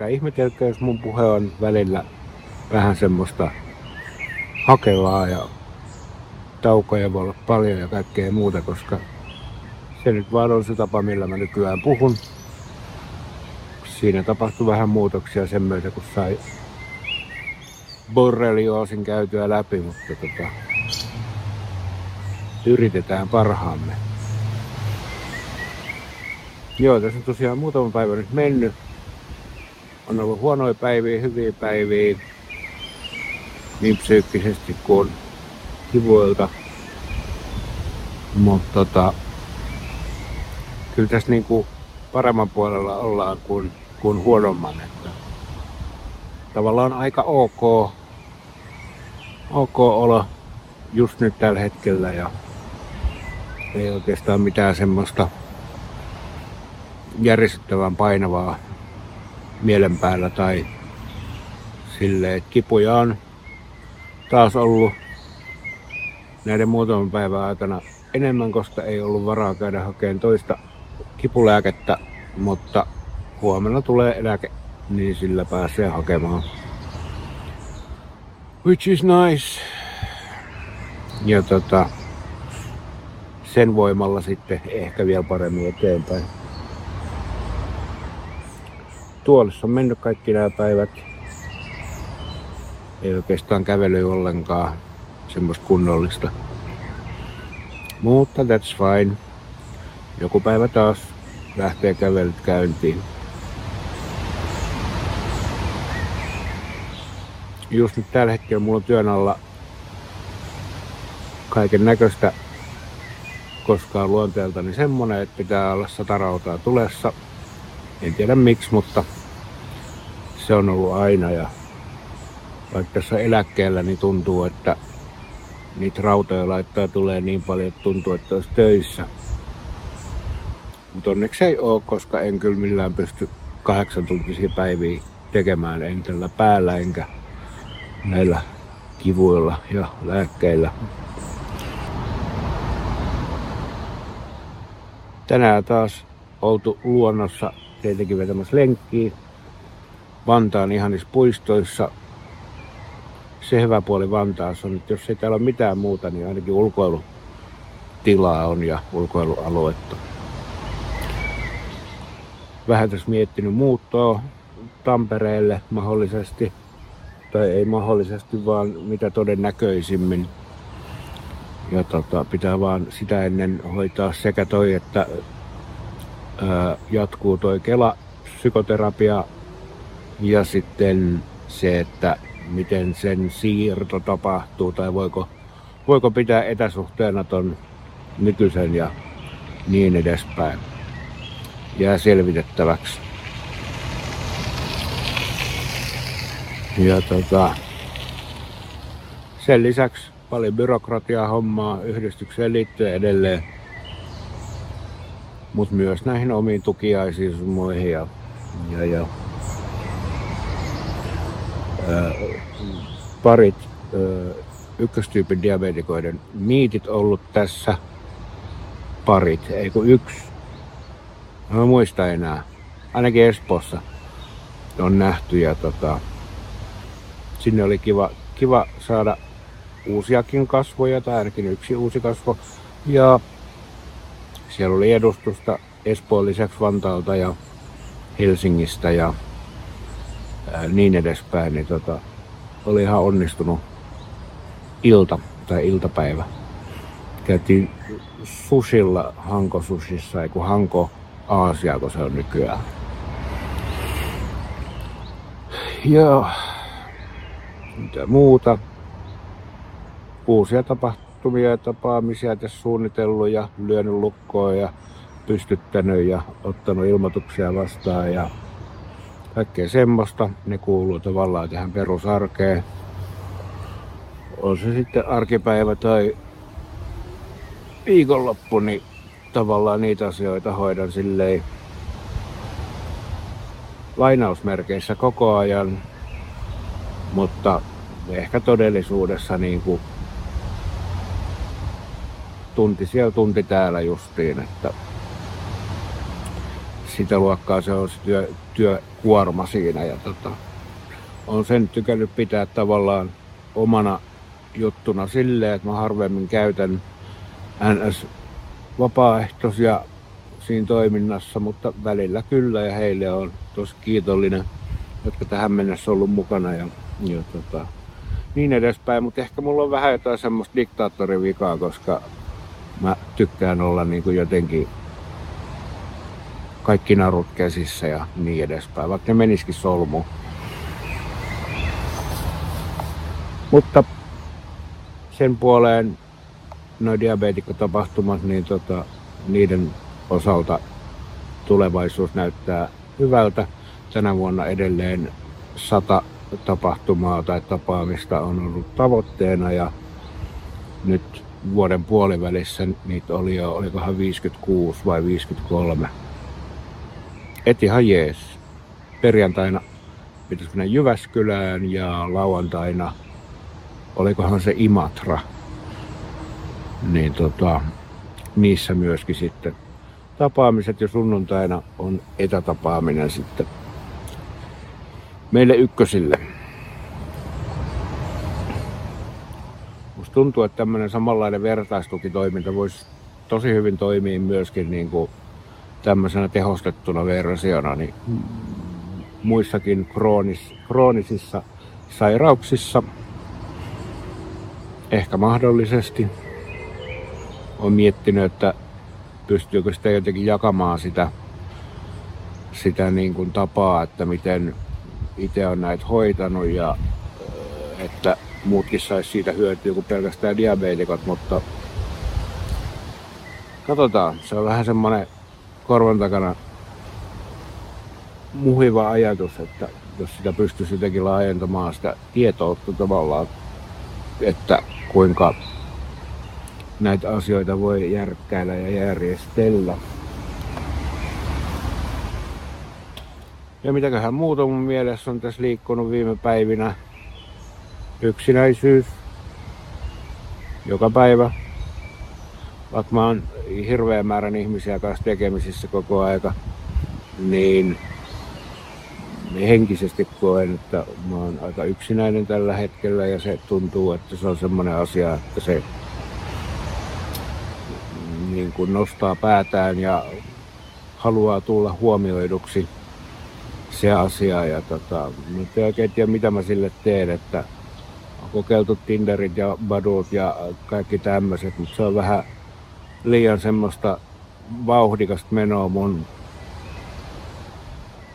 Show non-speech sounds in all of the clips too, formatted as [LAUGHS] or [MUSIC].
älkää ihmetelkö, jos mun puhe on välillä vähän semmoista hakevaa ja taukoja voi olla paljon ja kaikkea muuta, koska se nyt vaan on se tapa, millä mä nykyään puhun. Siinä tapahtui vähän muutoksia sen myötä, kun sai borrelioosin käytyä läpi, mutta tota, yritetään parhaamme. Joo, tässä on tosiaan muutama päivä nyt mennyt. On ollut huonoja päiviä, hyviä päiviä, niin psyykkisesti kuin kivuilta. Mutta tota, kyllä tässä niinku paremman puolella ollaan kuin, kuin huonomman. Että tavallaan aika ok, ok olo just nyt tällä hetkellä ja ei oikeastaan mitään semmoista järisyttävän painavaa mielen päällä tai silleen, että kipuja on taas ollut näiden muutaman päivän aikana enemmän, koska ei ollut varaa käydä hakemaan toista kipulääkettä, mutta huomenna tulee eläke, niin sillä pääsee hakemaan. Which is nice. Ja tota, sen voimalla sitten ehkä vielä paremmin eteenpäin. Tuolissa on mennyt kaikki nämä päivät. Ei oikeastaan kävely ollenkaan semmoista kunnollista. Mutta that's fine. Joku päivä taas lähtee kävelyt käyntiin. Just nyt tällä hetkellä mulla on työn alla kaiken näköistä koskaan luonteeltani semmonen, että pitää olla satarautaa tulessa. En tiedä miksi, mutta se on ollut aina ja vaikka tässä eläkkeellä niin tuntuu, että niitä rautoja laittaa tulee niin paljon, että tuntuu, että olisi töissä. Mutta onneksi ei ole, koska en kyllä millään pysty kahdeksan tuntisia päiviä tekemään, en tällä päällä enkä näillä kivuilla ja lääkkeillä. Tänään taas oltu luonnossa tietenkin vetämässä lenkkiä. Vantaan ihanissa puistoissa. Se hyvä puoli Vantaassa on, että jos ei täällä ole mitään muuta, niin ainakin ulkoilutilaa on ja ulkoilualuetta. Vähän tässä miettinyt muuttoa Tampereelle mahdollisesti. Tai ei mahdollisesti, vaan mitä todennäköisimmin. Ja tota, pitää vaan sitä ennen hoitaa sekä toi, että jatkuu toi Kela psykoterapia ja sitten se, että miten sen siirto tapahtuu tai voiko, voiko pitää etäsuhteena ton nykyisen ja niin edespäin. Jää selvitettäväksi. Ja tota, sen lisäksi paljon byrokratiaa hommaa yhdistykseen liittyen edelleen. Mutta myös näihin omiin tukiaisiin sun muihin ja, ja, ja ää, parit ää, ykköstyypin diabetikoiden miitit ollut tässä. Parit, ei kun yksi. Mä muista enää. Ainakin Espoossa on nähty ja tota, sinne oli kiva, kiva saada uusiakin kasvoja, tai ainakin yksi uusi kasvo. Ja siellä oli edustusta Espoon lisäksi Vantaalta ja Helsingistä ja niin edespäin. Niin tota, oli ihan onnistunut ilta tai iltapäivä. Käytiin susilla Hanko Susissa, ei kun Hanko Aasia, kun se on nykyään. Joo. Mitä muuta? uusia tapahtumia ja tapaamisia tässä suunnitellut ja lyönyt lukkoon ja pystyttänyt ja ottanut ilmoituksia vastaan ja kaikkea semmoista. Ne kuuluu tavallaan tähän perusarkeen. On se sitten arkipäivä tai viikonloppu, niin tavallaan niitä asioita hoidan silleen lainausmerkeissä koko ajan, mutta ehkä todellisuudessa niin kuin tunti siellä, tunti täällä justiin, että sitä luokkaa se on se työ, työkuorma siinä. Ja tota, on sen tykännyt pitää tavallaan omana juttuna silleen, että mä harvemmin käytän NS vapaaehtoisia siinä toiminnassa, mutta välillä kyllä ja heille on tosi kiitollinen, jotka tähän mennessä ollut mukana ja, ja tota, niin edespäin. Mutta ehkä mulla on vähän jotain semmoista diktaattorivikaa, koska mä tykkään olla niin kuin jotenkin kaikki narut käsissä ja niin edespäin, vaikka ne menisikin solmuun. Mutta sen puoleen noin diabeetikkotapahtumat, niin tota, niiden osalta tulevaisuus näyttää hyvältä. Tänä vuonna edelleen sata tapahtumaa tai tapaamista on ollut tavoitteena ja nyt vuoden puolivälissä niitä oli jo, olikohan 56 vai 53. Et ihan jees. Perjantaina pitäisi mennä Jyväskylään ja lauantaina olikohan se Imatra. Niin tota, niissä myöskin sitten tapaamiset ja sunnuntaina on etätapaaminen sitten meille ykkösille. Musta tuntuu, että tämmöinen samanlainen vertaistukitoiminta voisi tosi hyvin toimia myöskin niin kuin tämmöisenä tehostettuna versiona niin muissakin kroonis, kroonisissa sairauksissa. Ehkä mahdollisesti. Olen miettinyt, että pystyykö sitä jotenkin jakamaan sitä, sitä niin kuin tapaa, että miten itse on näitä hoitanut ja että muutkin saisi siitä hyötyä kuin pelkästään diabeetikot, mutta katsotaan. Se on vähän semmoinen korvan takana muhiva ajatus, että jos sitä pystyisi jotenkin laajentamaan sitä tietoutta tavallaan, että kuinka näitä asioita voi järkkäillä ja järjestellä. Ja mitäköhän muuta mun mielessä on tässä liikkunut viime päivinä. Yksinäisyys. Joka päivä. Vaikka mä oon hirveän määrän ihmisiä kanssa tekemisissä koko aika, niin henkisesti koen, että mä oon aika yksinäinen tällä hetkellä ja se tuntuu, että se on semmoinen asia, että se niin kuin nostaa päätään ja haluaa tulla huomioiduksi se asia. Ja tota, mä en oikein tiedä, mitä mä sille teen, että kokeiltu Tinderit ja Badut ja kaikki tämmöiset, mutta se on vähän liian semmoista vauhdikasta menoa mun,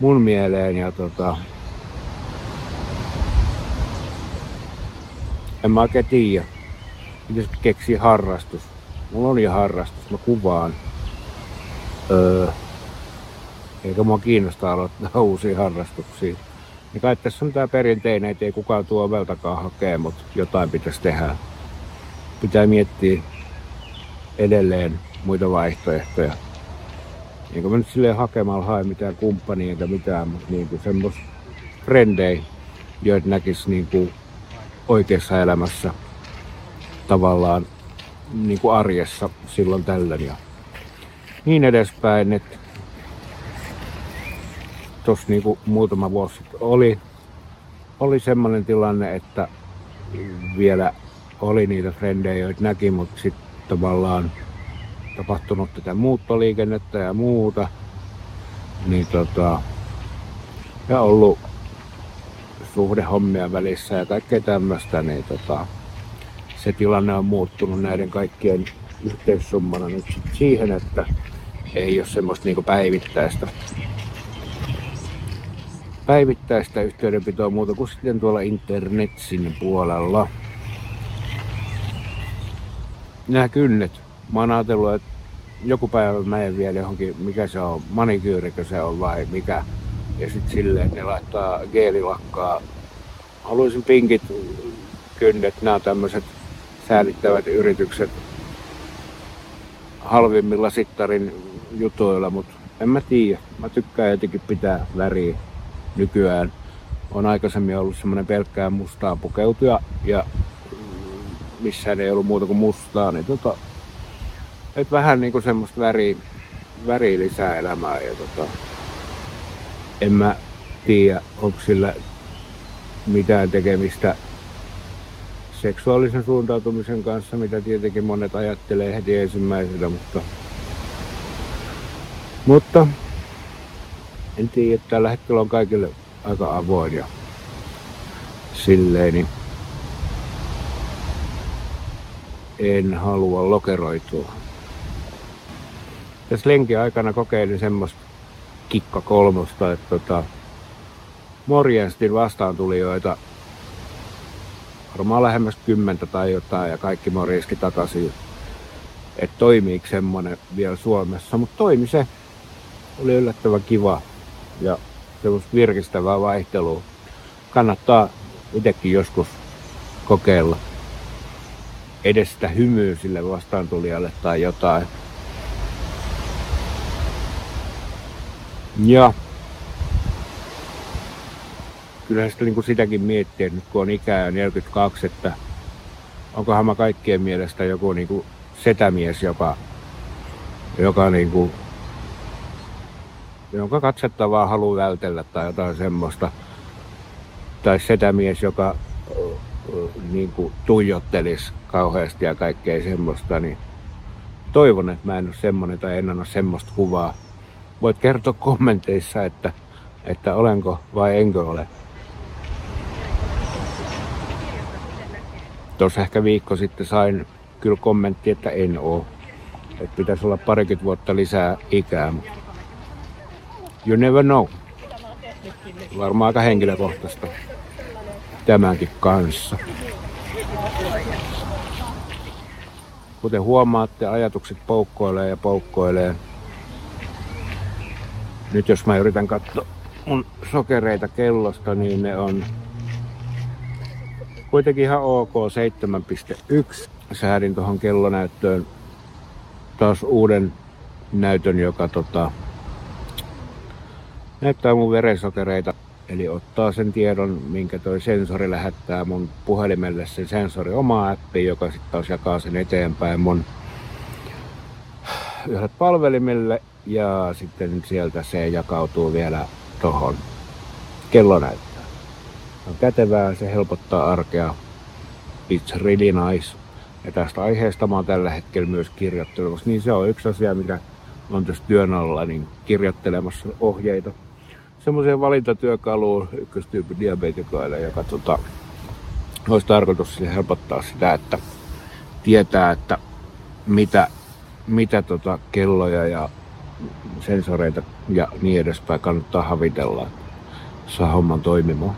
mun mieleen. Ja tota, en mä oikein tiedä. Pitäisikö keksiä harrastus? Mulla on jo harrastus, mä kuvaan. Öö, eikä mua kiinnostaa aloittaa [LAUGHS] uusia harrastuksia. Niin kai tässä on tää perinteinen, että ei kukaan tuo oveltakaan hakea, mutta jotain pitäisi tehdä. Pitää miettiä edelleen muita vaihtoehtoja. Enkä mä nyt silleen hakemalla hae mitään kumppania eikä mitään, mutta niin kuin semmos frendei, joita näkis niin kuin oikeassa elämässä tavallaan niin kuin arjessa silloin tällöin ja niin edespäin. Että tuossa niin kuin muutama vuosi sitten oli, oli semmoinen tilanne, että vielä oli niitä frendejä, joita näki, mutta sitten tavallaan tapahtunut tätä muuttoliikennettä ja muuta. Niin tota, ja ollut suhdehommia välissä ja kaikkea tämmöistä, niin tota, se tilanne on muuttunut näiden kaikkien yhteissummana nyt siihen, että ei ole semmoista niinku päivittäistä päivittäistä yhteydenpitoa muuta kuin sitten tuolla internetsin puolella. Nämä kynnet. Mä oon ajatellut, että joku päivä mä en vielä johonkin, mikä se on, manikyyrikö se on vai mikä. Ja sitten silleen, ne laittaa geelilakkaa. Haluaisin pinkit kynnet, nämä tämmöiset säälittävät yritykset halvimmilla sittarin jutuilla, mutta en mä tiedä. Mä tykkään jotenkin pitää väriä nykyään. On aikaisemmin ollut semmoinen pelkkää mustaa pukeutuja ja missään ei ollut muuta kuin mustaa, niin tota, et vähän niinku semmoista väriä, väri lisää elämää ja tota, en mä tiedä, onko sillä mitään tekemistä seksuaalisen suuntautumisen kanssa, mitä tietenkin monet ajattelee heti ensimmäisenä, mutta, mutta en tiedä, että tällä hetkellä on kaikille aika avoin ja silleen, niin en halua lokeroitua. Tässä lenkin aikana kokeilin semmoista kikka kolmosta, että tota, morjenstin vastaantulijoita varmaan lähemmäs kymmentä tai jotain ja kaikki morjeski takaisin. Että toimiiko semmonen vielä Suomessa, mutta toimi se. Oli yllättävän kiva ja semmoista virkistävää vaihtelua. Kannattaa itsekin joskus kokeilla edestä hymyä sille vastaantulijalle tai jotain. Ja kyllä sitä niin kuin sitäkin miettii, että nyt kun on ikää 42, että onkohan mä kaikkien mielestä joku niin kuin setämies, joka, joka niin kuin, jonka katsettavaa haluaa vältellä tai jotain semmoista. Tai setämies, joka niin kuin tuijottelisi kauheasti ja kaikkea semmoista, niin toivon, että mä en ole semmoinen tai en anna semmoista kuvaa. Voit kertoa kommenteissa, että, että olenko vai enkö ole. Tuossa ehkä viikko sitten sain kyllä kommentti, että en oo. Että pitäisi olla parikymmentä vuotta lisää ikää. You never know. Varmaan aika henkilökohtaista tämänkin kanssa. Kuten huomaatte, ajatukset poukkoilee ja poukkoilee. Nyt jos mä yritän katsoa mun sokereita kellosta, niin ne on kuitenkin ihan ok 7.1. Säädin tuohon kellonäyttöön taas uuden näytön, joka tota, näyttää mun verensokereita. Eli ottaa sen tiedon, minkä toi sensori lähettää mun puhelimelle sen sensori oma appi, joka sitten taas jakaa sen eteenpäin mun yhdet palvelimille ja sitten sieltä se jakautuu vielä tohon kellonäyttöön on kätevää, se helpottaa arkea. It's really nice. Ja tästä aiheesta mä oon tällä hetkellä myös kirjoittelemassa. Niin se on yksi asia, mikä on tässä työn alla, niin kirjoittelemassa ohjeita. Semmoiseen valintatyökaluun ykköstyypin diabetikoille, joka tota, olisi tarkoitus helpottaa sitä, että tietää, että mitä, mitä tota kelloja ja sensoreita ja niin edespäin kannattaa havitella, että saa homman toimimaan.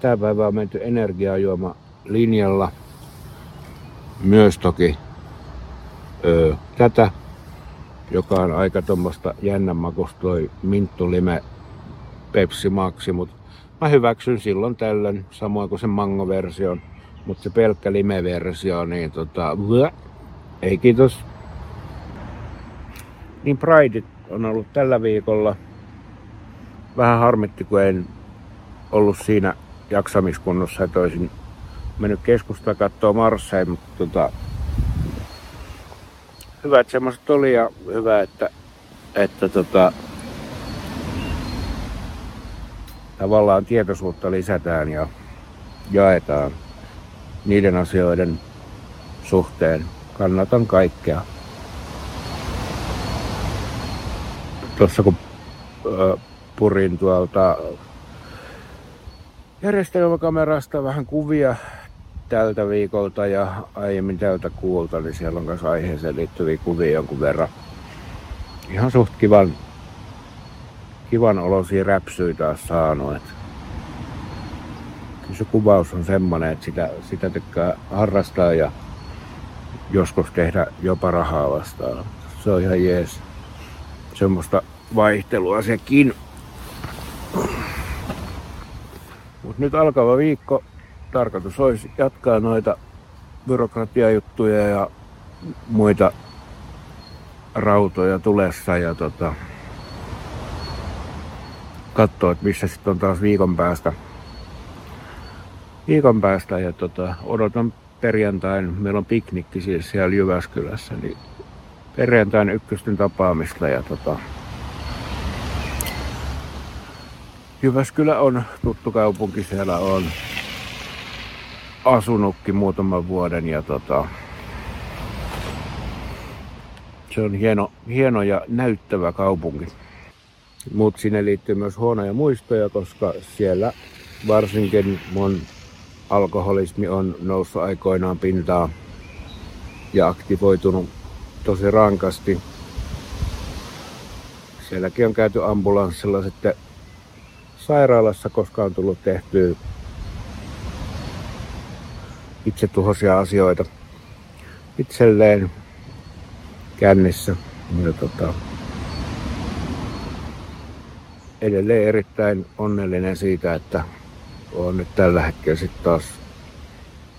Tämä päivä on menty energiajuoma linjalla. Myös toki öö, tätä, joka on aika tuommoista jännän makusta toi minttulime Pepsi Maxi, mutta mä hyväksyn silloin tällöin, samoin kuin sen mango-version, mutta se pelkkä lime-versio, niin tota, bleh, ei kiitos. Niin Pride on ollut tällä viikolla. Vähän harmitti, kun en ollut siinä jaksamiskunnossa, että olisin mennyt keskustaan katsoa Marseille, mutta tota, hyvä, että semmoiset oli ja hyvä, että, että tota, tavallaan tietoisuutta lisätään ja jaetaan niiden asioiden suhteen. Kannatan kaikkea. Tuossa kun purin tuolta järjestelmäkamerasta vähän kuvia tältä viikolta ja aiemmin tältä kuulta, niin siellä on myös aiheeseen liittyviä kuvia jonkun verran. Ihan suht kivan, kivan olosia räpsyitä taas saanut. Et se kuvaus on semmonen, että sitä, sitä tykkää harrastaa ja joskus tehdä jopa rahaa vastaan. Se on ihan jees. Semmoista vaihtelua sekin. Mutta nyt alkava viikko, tarkoitus olisi jatkaa noita byrokratiajuttuja ja muita rautoja tulessa ja tota, katsoa, että missä sitten on taas viikon päästä. Viikon päästä ja tota, odotan perjantain, meillä on piknikki siis siellä Jyväskylässä, niin perjantain ykkösten tapaamista ja tota, Jyväskylä on tuttu kaupunki, siellä on asunutkin muutaman vuoden ja tota, se on hieno, hieno ja näyttävä kaupunki. Mutta sinne liittyy myös huonoja muistoja, koska siellä varsinkin mun alkoholismi on noussut aikoinaan pintaan ja aktivoitunut tosi rankasti. Sielläkin on käyty ambulanssilla sitten sairaalassa, koska on tullut tehtyä itsetuhoisia asioita itselleen kännissä. Ja tota, edelleen erittäin onnellinen siitä, että on nyt tällä hetkellä sitten taas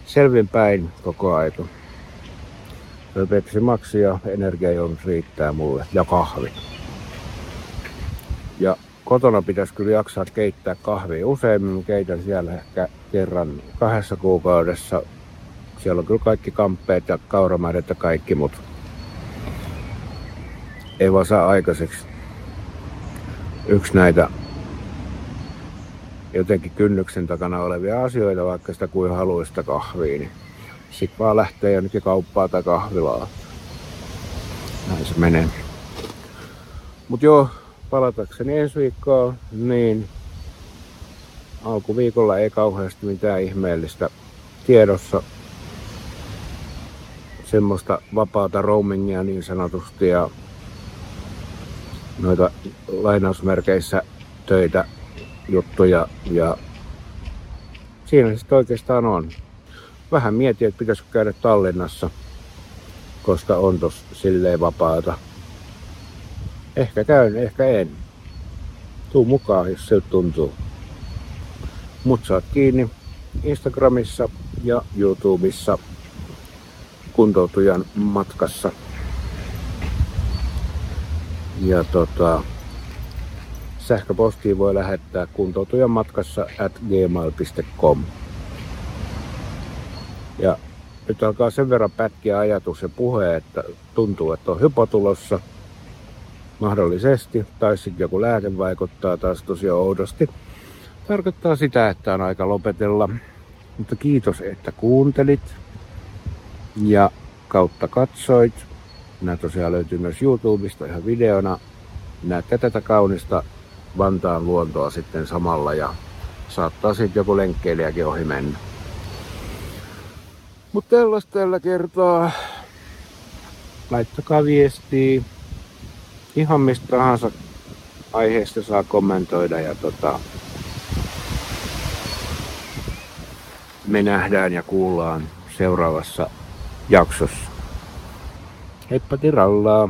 selvinpäin koko aika. Pepsi Max ja energiajuomus riittää mulle ja kahvi. Kotona pitäisi kyllä jaksaa keittää kahvia useimmin. Keitän siellä ehkä kerran kahdessa kuukaudessa. Siellä on kyllä kaikki kamppeet ja kauramaidet ja kaikki, mutta ei vaan saa aikaiseksi. Yksi näitä jotenkin kynnyksen takana olevia asioita, vaikka sitä kuin haluista kahvia, niin sitten vaan lähtee jonnekin kauppaa tai kahvilaa. Näin se menee. Mut joo, palatakseni ensi viikkoon, niin alkuviikolla ei kauheasti mitään ihmeellistä tiedossa. Semmoista vapaata roamingia niin sanotusti ja noita lainausmerkeissä töitä, juttuja ja siinä sitten oikeastaan on. Vähän mietin, että pitäisikö käydä Tallinnassa, koska on tos silleen vapaata. Ehkä käyn, ehkä en. Tuu mukaan, jos se tuntuu. Mut saat kiinni Instagramissa ja YouTubessa kuntoutujan matkassa. Ja tota, sähköpostiin voi lähettää kuntoutujan matkassa at gmail.com. Ja nyt alkaa sen verran pätkiä ajatus ja puhe, että tuntuu, että on hypo tulossa mahdollisesti, tai sitten joku lääke vaikuttaa taas tosi oudosti. Tarkoittaa sitä, että on aika lopetella. Mutta kiitos, että kuuntelit ja kautta katsoit. Nämä tosiaan löytyy myös YouTubesta ihan videona. Näette tätä kaunista Vantaan luontoa sitten samalla ja saattaa sitten joku lenkkeilijäkin ohi mennä. Mutta tällaista tällä kertaa. Laittakaa viestiä. Ihan mistä tahansa aiheesta saa kommentoida ja tota, me nähdään ja kuullaan seuraavassa jaksossa. Heippa tirallaa!